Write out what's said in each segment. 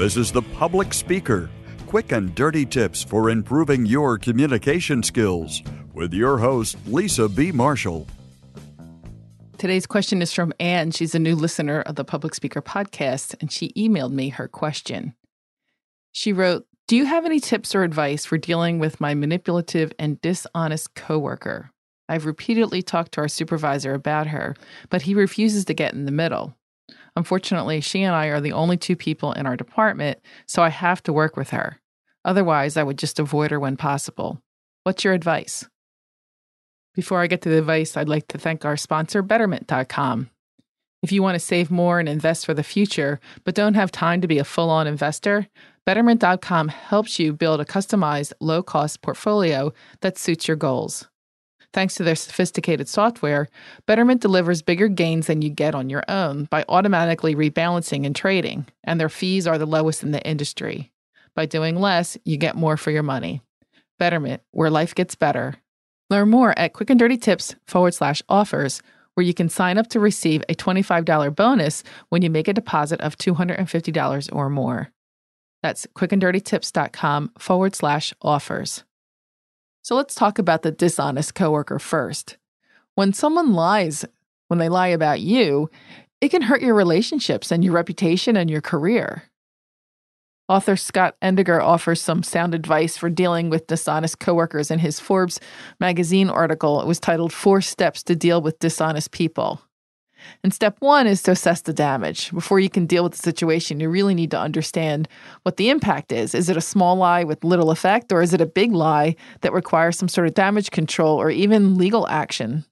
This is The Public Speaker quick and dirty tips for improving your communication skills with your host, Lisa B. Marshall. Today's question is from Anne. She's a new listener of the Public Speaker podcast, and she emailed me her question. She wrote, Do you have any tips or advice for dealing with my manipulative and dishonest coworker? I've repeatedly talked to our supervisor about her, but he refuses to get in the middle. Unfortunately, she and I are the only two people in our department, so I have to work with her. Otherwise, I would just avoid her when possible. What's your advice? Before I get to the advice, I'd like to thank our sponsor, Betterment.com. If you want to save more and invest for the future, but don't have time to be a full on investor, Betterment.com helps you build a customized, low cost portfolio that suits your goals. Thanks to their sophisticated software, Betterment delivers bigger gains than you get on your own by automatically rebalancing and trading, and their fees are the lowest in the industry. By doing less, you get more for your money. Betterment, where life gets better. Learn more at quick and dirty tips forward slash offers, where you can sign up to receive a $25 bonus when you make a deposit of $250 or more. That's quickanddirtytips.com forward slash offers. So let's talk about the dishonest coworker first. When someone lies, when they lie about you, it can hurt your relationships and your reputation and your career. Author Scott Edinger offers some sound advice for dealing with dishonest coworkers in his Forbes magazine article. It was titled Four Steps to Deal with Dishonest People. And step one is to assess the damage. Before you can deal with the situation, you really need to understand what the impact is. Is it a small lie with little effect, or is it a big lie that requires some sort of damage control or even legal action?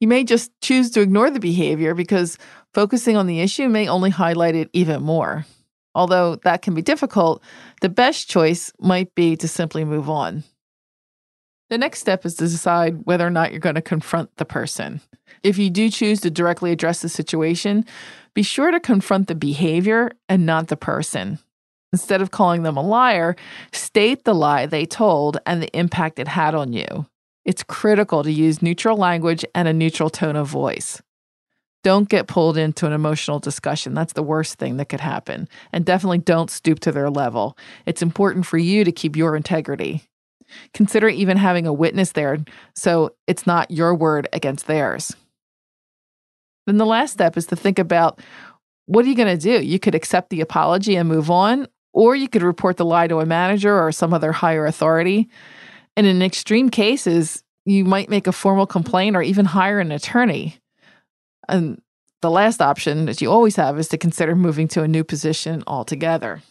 You may just choose to ignore the behavior because focusing on the issue may only highlight it even more. Although that can be difficult, the best choice might be to simply move on. The next step is to decide whether or not you're going to confront the person. If you do choose to directly address the situation, be sure to confront the behavior and not the person. Instead of calling them a liar, state the lie they told and the impact it had on you. It's critical to use neutral language and a neutral tone of voice. Don't get pulled into an emotional discussion. That's the worst thing that could happen. And definitely don't stoop to their level. It's important for you to keep your integrity. Consider even having a witness there so it's not your word against theirs. Then the last step is to think about what are you going to do? You could accept the apology and move on, or you could report the lie to a manager or some other higher authority. And in extreme cases, you might make a formal complaint or even hire an attorney. And the last option that you always have is to consider moving to a new position altogether.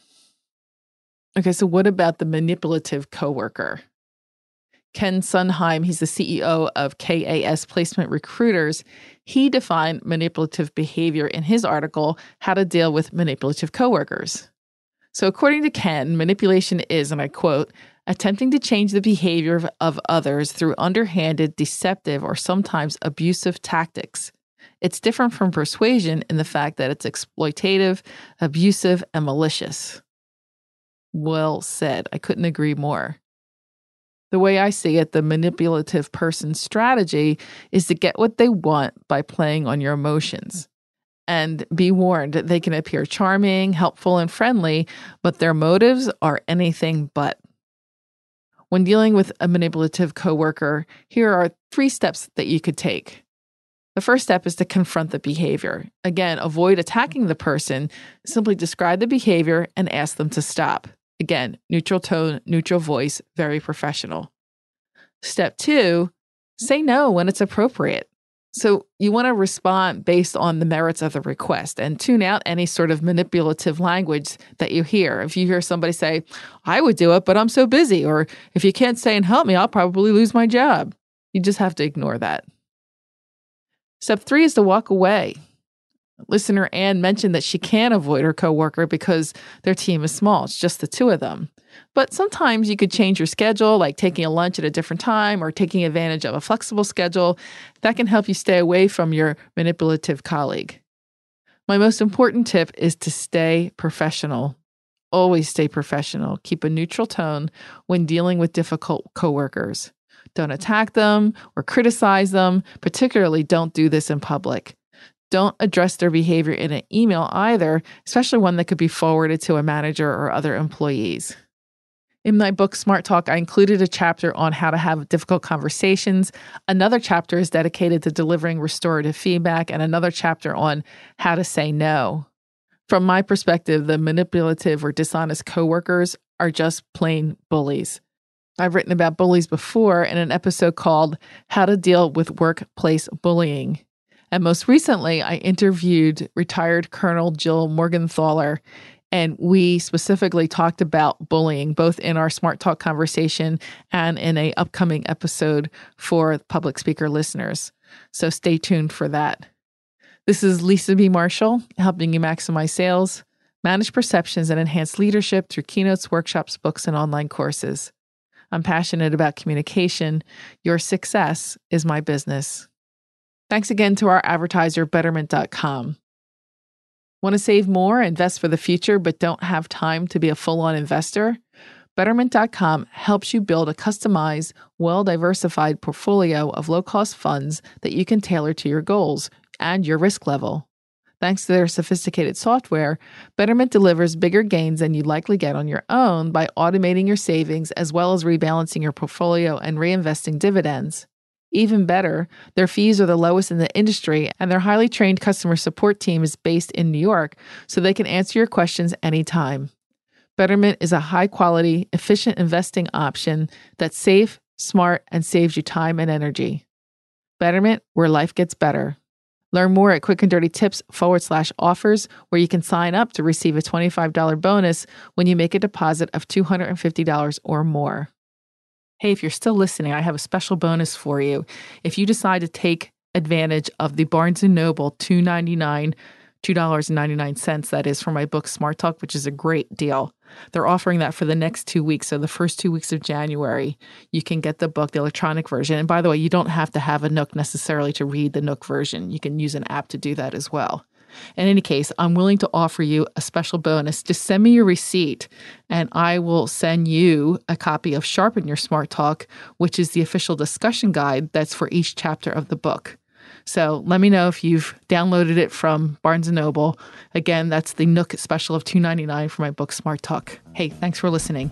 Okay, so what about the manipulative coworker? Ken Sundheim, he's the CEO of KAS Placement Recruiters. He defined manipulative behavior in his article, How to Deal with Manipulative Coworkers. So, according to Ken, manipulation is, and I quote, attempting to change the behavior of others through underhanded, deceptive, or sometimes abusive tactics. It's different from persuasion in the fact that it's exploitative, abusive, and malicious. Well said. I couldn't agree more. The way I see it, the manipulative person's strategy is to get what they want by playing on your emotions. And be warned, they can appear charming, helpful, and friendly, but their motives are anything but. When dealing with a manipulative coworker, here are three steps that you could take. The first step is to confront the behavior. Again, avoid attacking the person, simply describe the behavior and ask them to stop. Again, neutral tone, neutral voice, very professional. Step two, say no when it's appropriate. So you want to respond based on the merits of the request and tune out any sort of manipulative language that you hear. If you hear somebody say, I would do it, but I'm so busy, or if you can't stay and help me, I'll probably lose my job. You just have to ignore that. Step three is to walk away. Listener Anne mentioned that she can avoid her coworker because their team is small. It's just the two of them. But sometimes you could change your schedule, like taking a lunch at a different time or taking advantage of a flexible schedule. That can help you stay away from your manipulative colleague. My most important tip is to stay professional. Always stay professional. Keep a neutral tone when dealing with difficult coworkers. Don't attack them or criticize them. Particularly, don't do this in public. Don't address their behavior in an email either, especially one that could be forwarded to a manager or other employees. In my book, Smart Talk, I included a chapter on how to have difficult conversations. Another chapter is dedicated to delivering restorative feedback, and another chapter on how to say no. From my perspective, the manipulative or dishonest coworkers are just plain bullies. I've written about bullies before in an episode called How to Deal with Workplace Bullying. And most recently, I interviewed retired Colonel Jill Morgenthaler, and we specifically talked about bullying both in our Smart Talk conversation and in a upcoming episode for public speaker listeners. So stay tuned for that. This is Lisa B. Marshall, helping you maximize sales, manage perceptions, and enhance leadership through keynotes, workshops, books, and online courses. I'm passionate about communication. Your success is my business. Thanks again to our advertiser, Betterment.com. Want to save more, invest for the future, but don't have time to be a full on investor? Betterment.com helps you build a customized, well diversified portfolio of low cost funds that you can tailor to your goals and your risk level. Thanks to their sophisticated software, Betterment delivers bigger gains than you'd likely get on your own by automating your savings as well as rebalancing your portfolio and reinvesting dividends. Even better, their fees are the lowest in the industry, and their highly trained customer support team is based in New York, so they can answer your questions anytime. Betterment is a high quality, efficient investing option that's safe, smart, and saves you time and energy. Betterment, where life gets better. Learn more at quick and dirty tips forward slash offers, where you can sign up to receive a $25 bonus when you make a deposit of $250 or more. Hey, if you're still listening, I have a special bonus for you. If you decide to take advantage of the Barnes and Noble 299 $2.99 that is for my book Smart Talk, which is a great deal. They're offering that for the next 2 weeks, so the first 2 weeks of January, you can get the book, the electronic version. And by the way, you don't have to have a Nook necessarily to read the Nook version. You can use an app to do that as well. In any case, I'm willing to offer you a special bonus. Just send me your receipt and I will send you a copy of Sharpen Your Smart Talk, which is the official discussion guide that's for each chapter of the book. So let me know if you've downloaded it from Barnes & Noble. Again, that's the Nook special of $2.99 for my book Smart Talk. Hey, thanks for listening.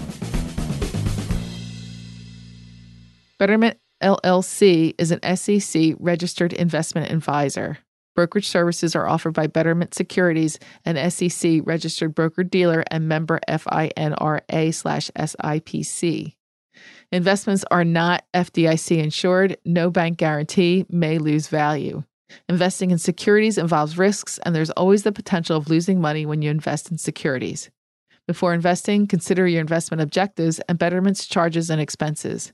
Betterment LLC is an SEC registered investment advisor. Brokerage services are offered by Betterment Securities, an SEC registered broker dealer and member FINRA slash SIPC. Investments are not FDIC insured, no bank guarantee, may lose value. Investing in securities involves risks, and there's always the potential of losing money when you invest in securities. Before investing, consider your investment objectives and Betterment's charges and expenses.